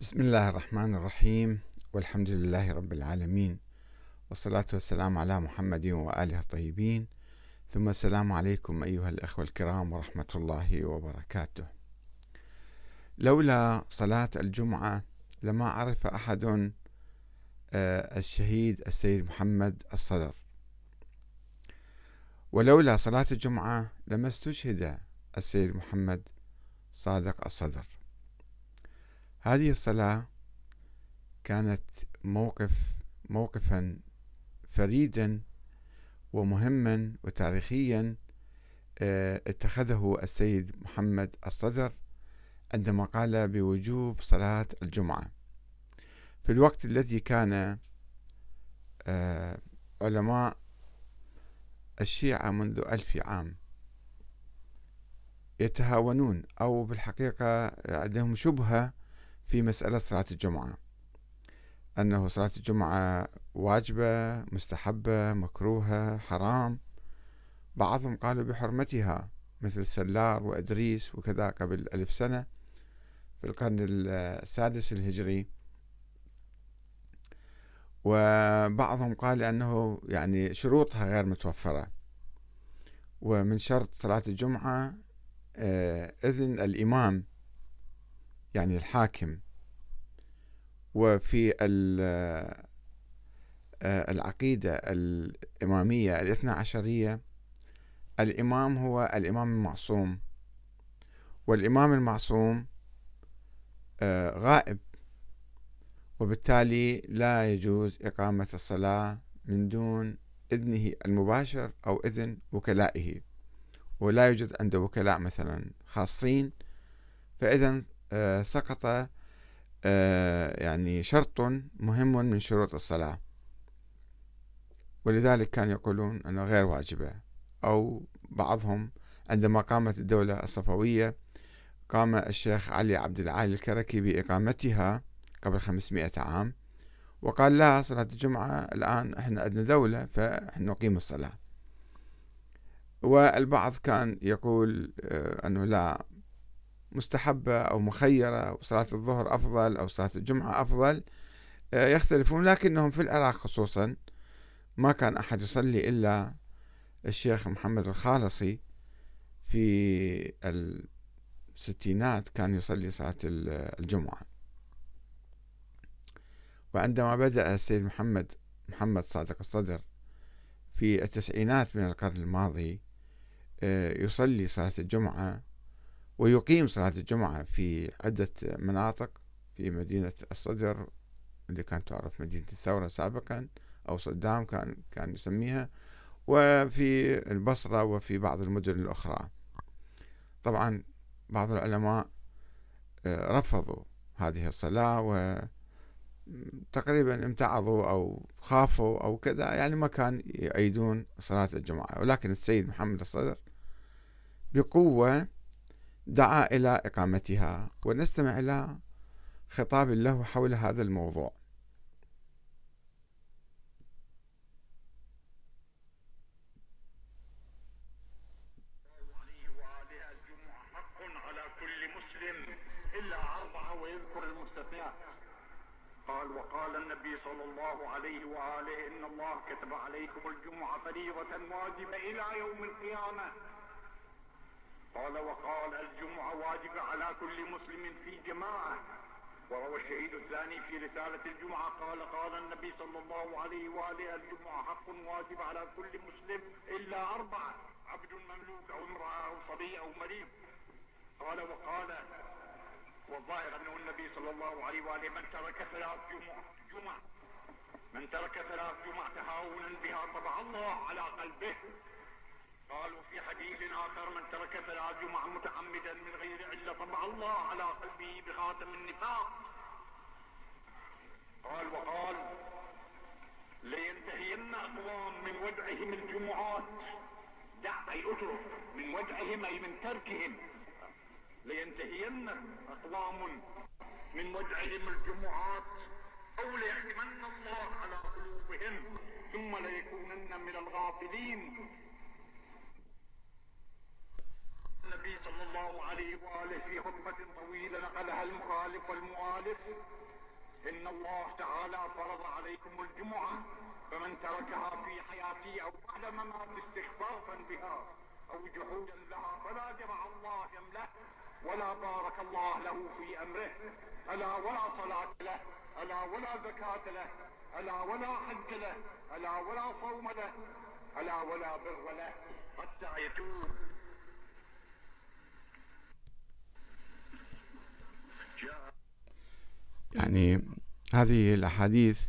بسم الله الرحمن الرحيم والحمد لله رب العالمين والصلاة والسلام على محمد وآله الطيبين. ثم السلام عليكم أيها الأخوة الكرام ورحمة الله وبركاته. لولا صلاة الجمعة لما عرف أحد آه، الشهيد السيد محمد الصدر. ولولا صلاة الجمعة لما استشهد السيد محمد صادق الصدر. هذه الصلاة كانت موقف موقفا فريدا ومهما وتاريخيا آه، اتخذه السيد محمد الصدر عندما قال بوجوب صلاة الجمعة. في الوقت الذي كان آه، علماء الشيعة منذ ألف عام يتهاونون أو بالحقيقة عندهم شبهة في مسألة صلاة الجمعة. أنه صلاة الجمعة واجبة مستحبة مكروهة حرام. بعضهم قالوا بحرمتها مثل سلار وإدريس وكذا قبل ألف سنة في القرن السادس الهجري. وبعضهم قال أنه يعني شروطها غير متوفرة. ومن شرط صلاة الجمعة آه، إذن الإمام يعني الحاكم وفي آه، العقيدة الإمامية الاثنى عشرية الإمام هو الإمام المعصوم. والإمام المعصوم آه، غائب وبالتالي لا يجوز إقامة الصلاة من دون إذنه المباشر أو إذن وكلائه. ولا يوجد عنده وكلاء مثلا خاصين فإذا آه، سقط يعني شرط مهم من شروط الصلاة. ولذلك كانوا يقولون أنه غير واجبة. أو بعضهم عندما قامت الدولة الصفوية قام الشيخ علي عبد العالي الكركي بإقامتها قبل 500 عام وقال لا صلاة الجمعة الآن إحنا عندنا دولة فنحن نقيم الصلاة. والبعض كان يقول آه، أنه لا مستحبة أو مخيرة أو صلاة الظهر أفضل أو صلاة الجمعة أفضل آه، يختلفون لكنهم في العراق خصوصا ما كان أحد يصلي إلا الشيخ محمد الخالصي في الستينات كان يصلي صلاة الجمعة. وعندما بدأ السيد محمد محمد صادق الصدر في التسعينات من القرن الماضي آه، يصلي صلاة الجمعة ويقيم صلاة الجمعة في عدة مناطق في مدينة الصدر اللي كانت تعرف مدينة الثورة سابقا أو صدام كان كان يسميها وفي البصرة وفي بعض المدن الأخرى. طبعا بعض العلماء آه، رفضوا هذه الصلاة وتقريبا امتعضوا أو خافوا أو كذا يعني ما كان يؤيدون صلاة الجمعة. ولكن السيد محمد الصدر بقوة دعا إلى إقامتها ونستمع إلى خطاب له حول هذا الموضوع. كتب عليكم الجمعة فريضة واجبة إلى يوم القيامة. قال وقال الجمعة واجبة على كل مسلم في جماعة. وروى الشهيد الثاني في رسالة الجمعة قال قال النبي صلى الله عليه وآله الجمعة حق واجب على كل مسلم إلا أربعة. عبد مملوك أو امرأة أو صبي أو مريض. قال وقال والظاهر أنه النبي صلى الله عليه وآله من ترك ثلاث جمع جمع من ترك ثلاث جمع تهاونا بها طبع الله على قلبه. قالوا في حديث آخر من ترك فلا جمع متعمدا من غير علة طبع الله على قلبه بخاتم النفاق. قال وقال لينتهين أقوام من ودعهم الجمعات دع أي أترك من ودعهم أي من تركهم. لينتهين أقوام من ودعهم الجمعات أو ليحكمن الله على قلوبهم ثم ليكونن من الغافلين النبي صلى الله عليه في خطبة طويلة نقلها المخالف والمؤالف إن الله تعالى فرض عليكم الجمعة فمن تركها في حياته أو بعد ممات استخفافا بها أو جحودا لها فلا جمع الله يمله ولا بارك الله له في أمره. ألا ولا صلاة له ألا ولا زكاة له ألا ولا حج له ألا ولا صوم له ألا ولا بر له. حتى يتوب. يعني هذه الأحاديث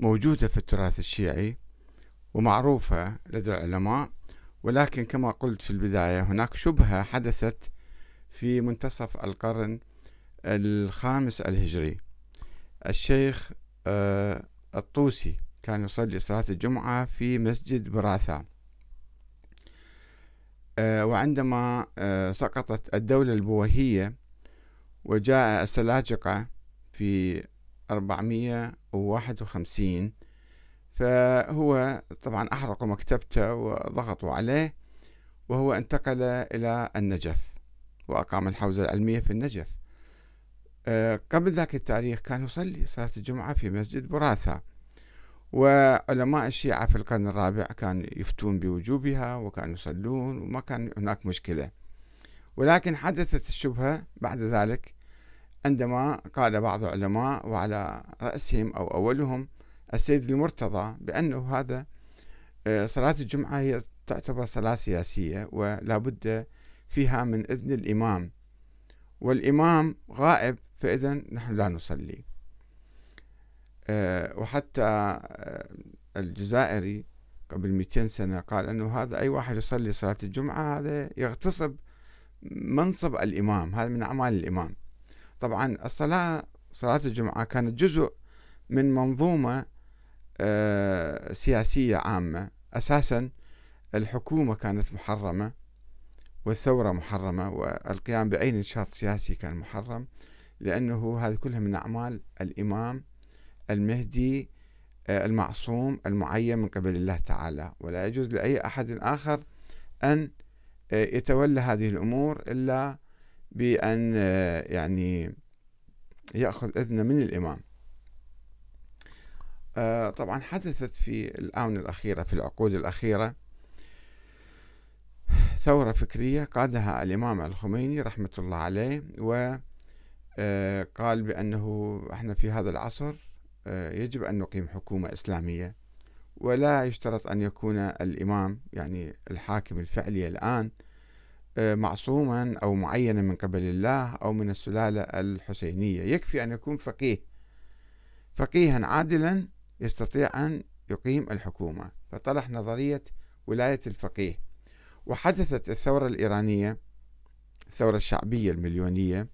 موجودة في التراث الشيعي ومعروفة لدى العلماء ولكن كما قلت في البداية هناك شبهة حدثت في منتصف القرن الخامس الهجري. الشيخ آه، الطوسي كان يصلي صلاة الجمعة في مسجد براثة. آه، وعندما آه، سقطت الدولة البويهية وجاء السلاجقة في 451 فهو طبعا أحرقوا مكتبته وضغطوا عليه وهو انتقل إلى النجف وأقام الحوزة العلمية في النجف. آه، قبل ذاك التاريخ كان يصلي صلاة الجمعة في مسجد براثة وعلماء الشيعة في القرن الرابع كانوا يفتون بوجوبها وكانوا يصلون وما كان هناك مشكلة. ولكن حدثت الشبهة بعد ذلك عندما قال بعض العلماء وعلى رأسهم أو أولهم السيد المرتضى بأنه هذا آه، صلاة الجمعة هي تعتبر صلاة سياسية ولا بد فيها من إذن الإمام. والإمام غائب فإذا نحن لا نصلي. آه، وحتى آه، الجزائري قبل 200 سنة قال أنه هذا أي واحد يصلي صلاة الجمعة هذا يغتصب منصب الإمام هذا من أعمال الإمام. طبعا الصلاة صلاة الجمعة كانت جزء من منظومة آه، سياسية عامة. أساسا الحكومة كانت محرمة والثورة محرمة والقيام بأي نشاط سياسي كان محرم لأنه هذه كلها من أعمال الإمام المهدي آه، المعصوم المعين من قبل الله تعالى. ولا يجوز لأي أحد آخر أن آه، يتولى هذه الأمور إلا بأن يعني يأخذ إذن من الإمام. آه، طبعا حدثت في الآونة الأخيرة في العقود الأخيرة ثورة فكرية قادها الإمام الخميني رحمة الله عليه وقال آه، بأنه إحنا في هذا العصر آه، يجب أن نقيم حكومة إسلامية ولا يشترط أن يكون الإمام يعني الحاكم الفعلي الآن معصوما أو معينا من قبل الله أو من السلالة الحسينية. يكفي أن يكون فقيه. فقيها عادلا يستطيع أن يقيم الحكومة. فطرح نظرية ولاية الفقيه. وحدثت الثورة الإيرانية الثورة الشعبية المليونية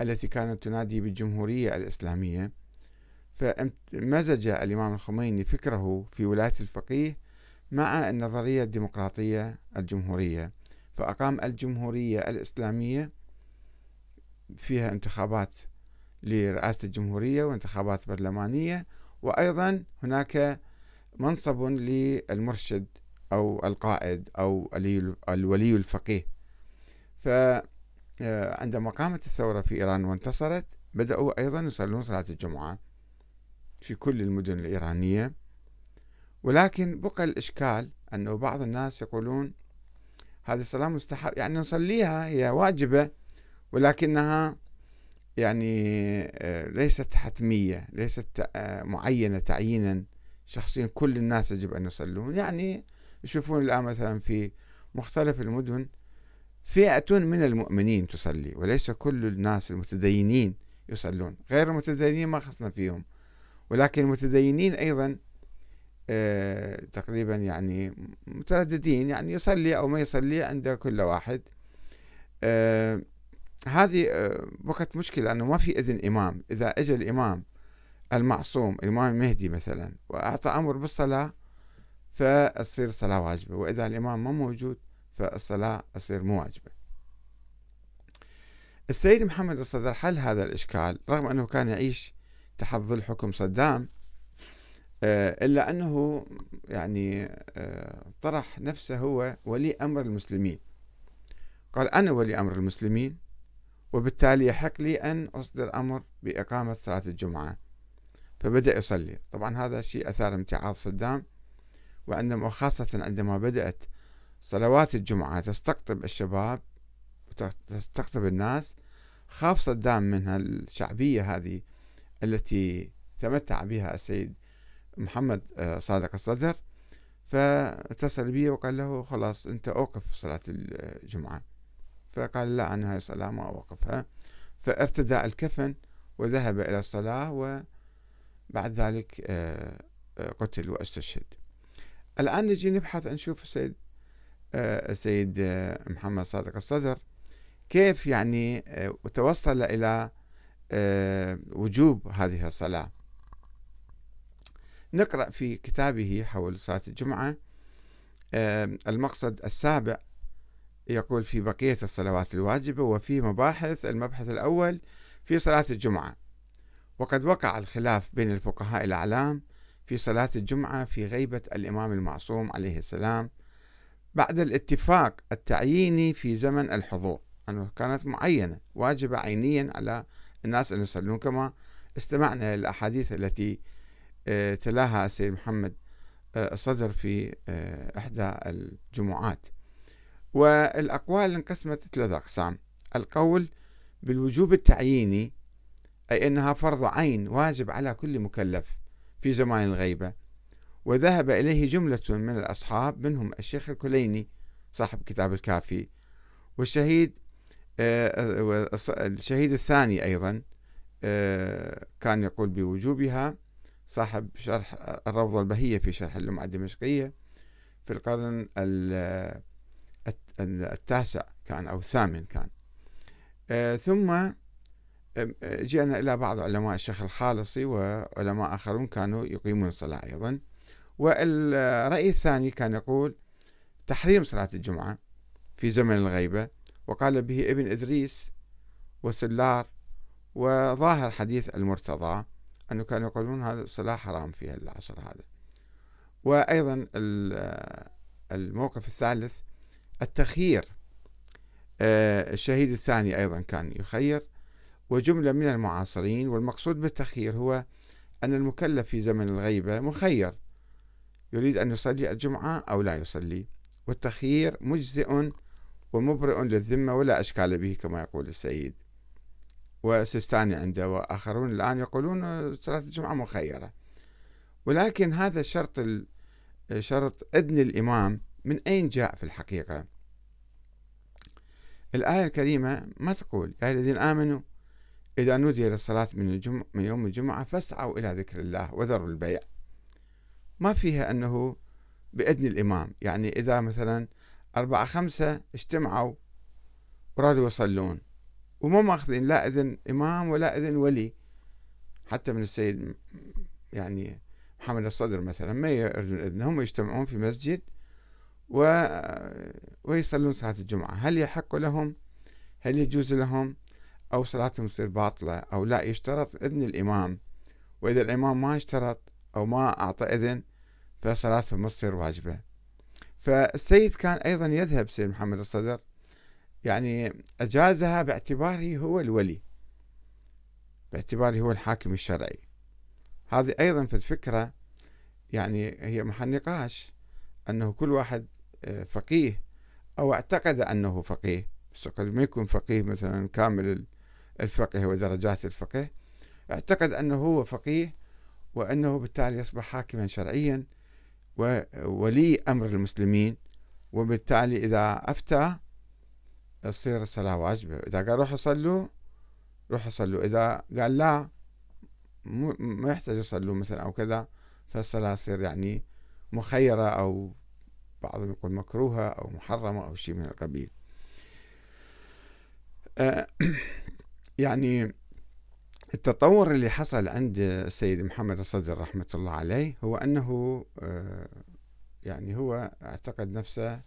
التي كانت تنادي بالجمهورية الإسلامية. فمزج الإمام الخميني فكره في ولاية الفقيه مع النظرية الديمقراطية الجمهورية. فأقام الجمهورية الإسلامية فيها انتخابات لرئاسة الجمهورية وانتخابات برلمانية وأيضا هناك منصب للمرشد أو القائد أو الولي الفقيه. فعندما قامت الثورة في إيران وانتصرت بدأوا أيضا يصلون صلاة الجمعة في كل المدن الإيرانية. ولكن بقى الإشكال أنه بعض الناس يقولون هذه الصلاة مستحب يعني نصليها هي واجبة ولكنها يعني آه، ليست حتمية ليست آه، معينة تعيينا. شخصيا كل الناس يجب أن يصلون. يعني يشوفون الآن مثلا في مختلف المدن فئة من المؤمنين تصلي وليس كل الناس المتدينين يصلون. غير المتدينين ما خصنا فيهم ولكن المتدينين أيضا تقريبا يعني مترددين يعني يصلي أو ما يصلي عند كل واحد. آه، هذه آه، وقت مشكلة أنه ما في إذن إمام. إذا أجى الإمام المعصوم الإمام المهدي مثلا وأعطى أمر بالصلاة فتصير الصلاة واجبة. وإذا الإمام ما موجود فالصلاة تصير مو واجبة. السيد محمد الصدر حل هذا الإشكال رغم أنه كان يعيش تحت ظل حكم صدام آه، إلا أنه يعني آه، طرح نفسه هو ولي أمر المسلمين. قال أنا ولي أمر المسلمين وبالتالي يحق لي أن أصدر أمر بإقامة صلاة الجمعة. فبدأ يصلي. طبعا هذا الشيء أثار امتعاض صدام وعندما خاصة عندما بدأت صلوات الجمعة تستقطب الشباب وتستقطب الناس خاف صدام من الشعبية هذه التي تمتع بها السيد محمد آه، صادق الصدر فاتصل بي وقال له خلاص أنت أوقف صلاة الجمعة. فقال لا أنا هاي الصلاة ما أوقفها. فارتدى الكفن وذهب إلى الصلاة وبعد ذلك آه، آه، قتل واستشهد. الآن نجي نبحث نشوف السيد السيد محمد صادق الصدر كيف يعني توصل إلى وجوب هذه الصلاة. نقرأ في كتابه حول صلاة الجمعة. المقصد السابع يقول في بقية الصلوات الواجبة وفي مباحث المبحث الأول في صلاة الجمعة. وقد وقع الخلاف بين الفقهاء الأعلام في صلاة الجمعة في غيبة الإمام المعصوم عليه السلام بعد الاتفاق التعييني في زمن الحضور. أنه كانت معينة واجبة عينيا على الناس أن يصلون كما استمعنا للأحاديث التي تلاها السيد محمد الصدر آه، في آه، إحدى الجمعات. والأقوال انقسمت ثلاثة أقسام. القول بالوجوب التعييني أي أنها فرض عين واجب على كل مكلف في زمان الغيبة. وذهب إليه جملة من الأصحاب منهم الشيخ الكليني صاحب كتاب الكافي. والشهيد الشهيد الثاني أيضا كان يقول بوجوبها. صاحب شرح الروضة البهية في شرح اللمعة الدمشقية في القرن التاسع كان أو الثامن كان. آه، ثم جئنا إلى بعض علماء الشيخ الخالصي وعلماء آخرون كانوا يقيمون الصلاة أيضا. والرأي الثاني كان يقول تحريم صلاة الجمعة في زمن الغيبة. وقال به ابن إدريس وسلار وظاهر حديث المرتضى. أنه كانوا يقولون هذا الصلاة حرام في العصر هذا. وأيضا الموقف الثالث التخيير. آه، الشهيد الثاني أيضا كان يخير وجملة من المعاصرين والمقصود بالتخيير هو أن المكلف في زمن الغيبة مخير. يريد أن يصلي الجمعة أو لا يصلي. والتخيير مجزئ ومبرئ للذمة ولا أشكال به كما يقول السيد. وسيستاني عنده وآخرون الآن يقولون صلاة الجمعة مخيرة. ولكن هذا الشرط شرط إذن الإمام من أين جاء في الحقيقة؟ الآية الكريمة ما تقول يا الذين آمنوا إذا نودي للصلاة من, الجمعة من يوم الجمعة فاسعوا إلى ذكر الله وذروا البيع. ما فيها أنه بإذن الإمام. يعني إذا مثلا أربعة خمسة اجتمعوا ورادوا يصلون. وما ماخذين لا إذن إمام ولا إذن ولي. حتى من السيد يعني محمد الصدر مثلا ما يردون إذن هم يجتمعون في مسجد و... ويصلون صلاة الجمعة. هل يحق لهم؟ هل يجوز لهم؟ أو صلاتهم تصير باطلة أو لا؟ يشترط إذن الإمام. وإذا الإمام ما اشترط أو ما أعطى إذن فصلاتهم ما تصير واجبة. فالسيد كان أيضا يذهب سيد محمد الصدر يعني أجازها باعتباره هو الولي باعتباره هو الحاكم الشرعي. هذه أيضا في الفكرة يعني هي محل نقاش أنه كل واحد آه، فقيه أو أعتقد أنه فقيه بس قد ما يكون فقيه مثلا كامل الفقه ودرجات الفقه أعتقد أنه هو فقيه وأنه بالتالي يصبح حاكما شرعيا وولي أمر المسلمين وبالتالي إذا أفتى تصير الصلاة واجبة إذا قال روحوا صلوا روحوا صلوا. إذا قال لا ما يحتاج يصلوا مثلا أو كذا فالصلاة تصير يعني مخيرة أو بعضهم يقول مكروهة أو محرمة أو شيء من القبيل. آه، يعني التطور اللي حصل عند السيد محمد الصدر رحمة الله عليه هو أنه آه، يعني هو اعتقد نفسه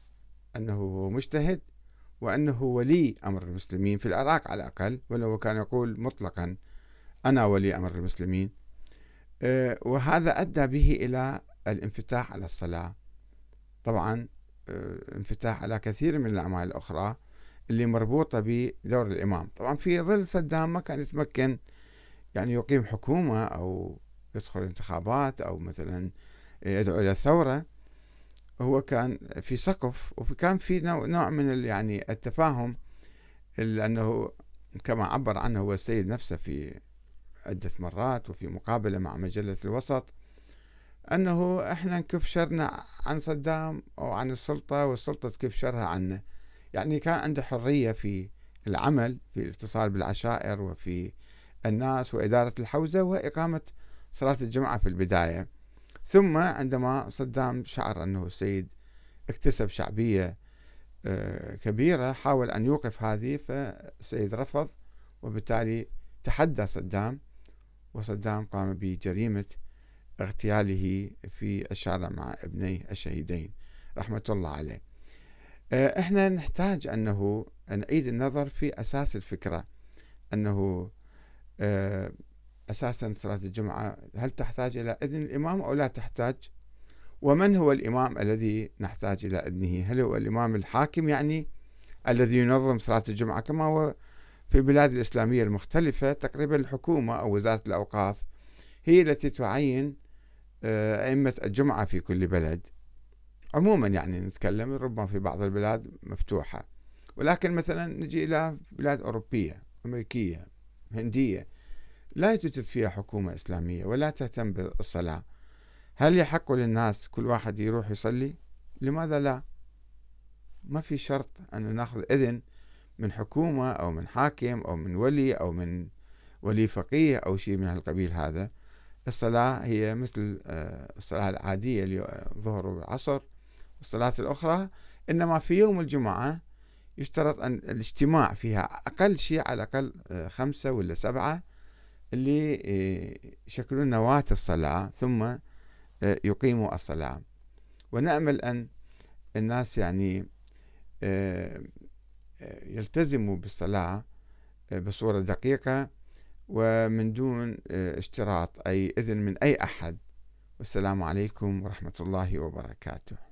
أنه هو مجتهد وأنه ولي أمر المسلمين في العراق على الأقل ولو كان يقول مطلقا أنا ولي أمر المسلمين. آه، وهذا أدى به إلى الانفتاح على الصلاة. طبعا آه، انفتاح على كثير من الأعمال الأخرى اللي مربوطة بدور الإمام. طبعا في ظل صدام ما كان يتمكن يعني يقيم حكومة أو يدخل انتخابات أو مثلا يدعو إلى ثورة هو كان في سقف وكان في نوع من يعني التفاهم لأنه كما عبر عنه هو السيد نفسه في عدة مرات وفي مقابلة مع مجلة الوسط أنه إحنا نكف شرنا عن صدام أو عن السلطة والسلطة تكف شرها عنا يعني كان عنده حرية في العمل في الاتصال بالعشائر وفي الناس وإدارة الحوزة وإقامة صلاة الجمعة في البداية. ثم عندما صدام شعر أنه السيد اكتسب شعبية آه، كبيرة حاول أن يوقف هذه فالسيد رفض وبالتالي تحدى صدام وصدام قام بجريمة اغتياله في الشارع مع ابني الشهيدين. رحمة الله عليه. آه، إحنا نحتاج أنه نعيد النظر في أساس الفكرة أنه أساسا صلاة الجمعة هل تحتاج إلى إذن الإمام أو لا تحتاج؟ ومن هو الإمام الذي نحتاج إلى إذنه؟ هل هو الإمام الحاكم يعني الذي ينظم صلاة الجمعة كما هو في البلاد الإسلامية المختلفة؟ تقريبا الحكومة أو وزارة الأوقاف هي التي تعين آه، أئمة الجمعة في كل بلد. عموما يعني نتكلم ربما في بعض البلاد مفتوحة. ولكن مثلا نجي إلى بلاد أوروبية أمريكية هندية. لا يوجد فيها حكومة إسلامية ولا تهتم بالصلاة. هل يحق للناس كل واحد يروح يصلي؟ لماذا لا؟ ما في شرط أن نأخذ إذن من حكومة أو من حاكم أو من ولي أو من ولي فقيه أو شيء من القبيل هذا. الصلاة هي مثل آه، الصلاة العادية الظهر والعصر والصلاة الأخرى إنما في يوم الجمعة يشترط أن الاجتماع فيها أقل شيء على الأقل آه، خمسة ولا سبعة. اللي آه، يشكلون نواة الصلاة ثم يقيموا الصلاة. ونأمل أن الناس يعني يلتزموا بالصلاة بصورة دقيقة ومن دون آه، اشتراط أي إذن من أي أحد. والسلام عليكم ورحمة الله وبركاته.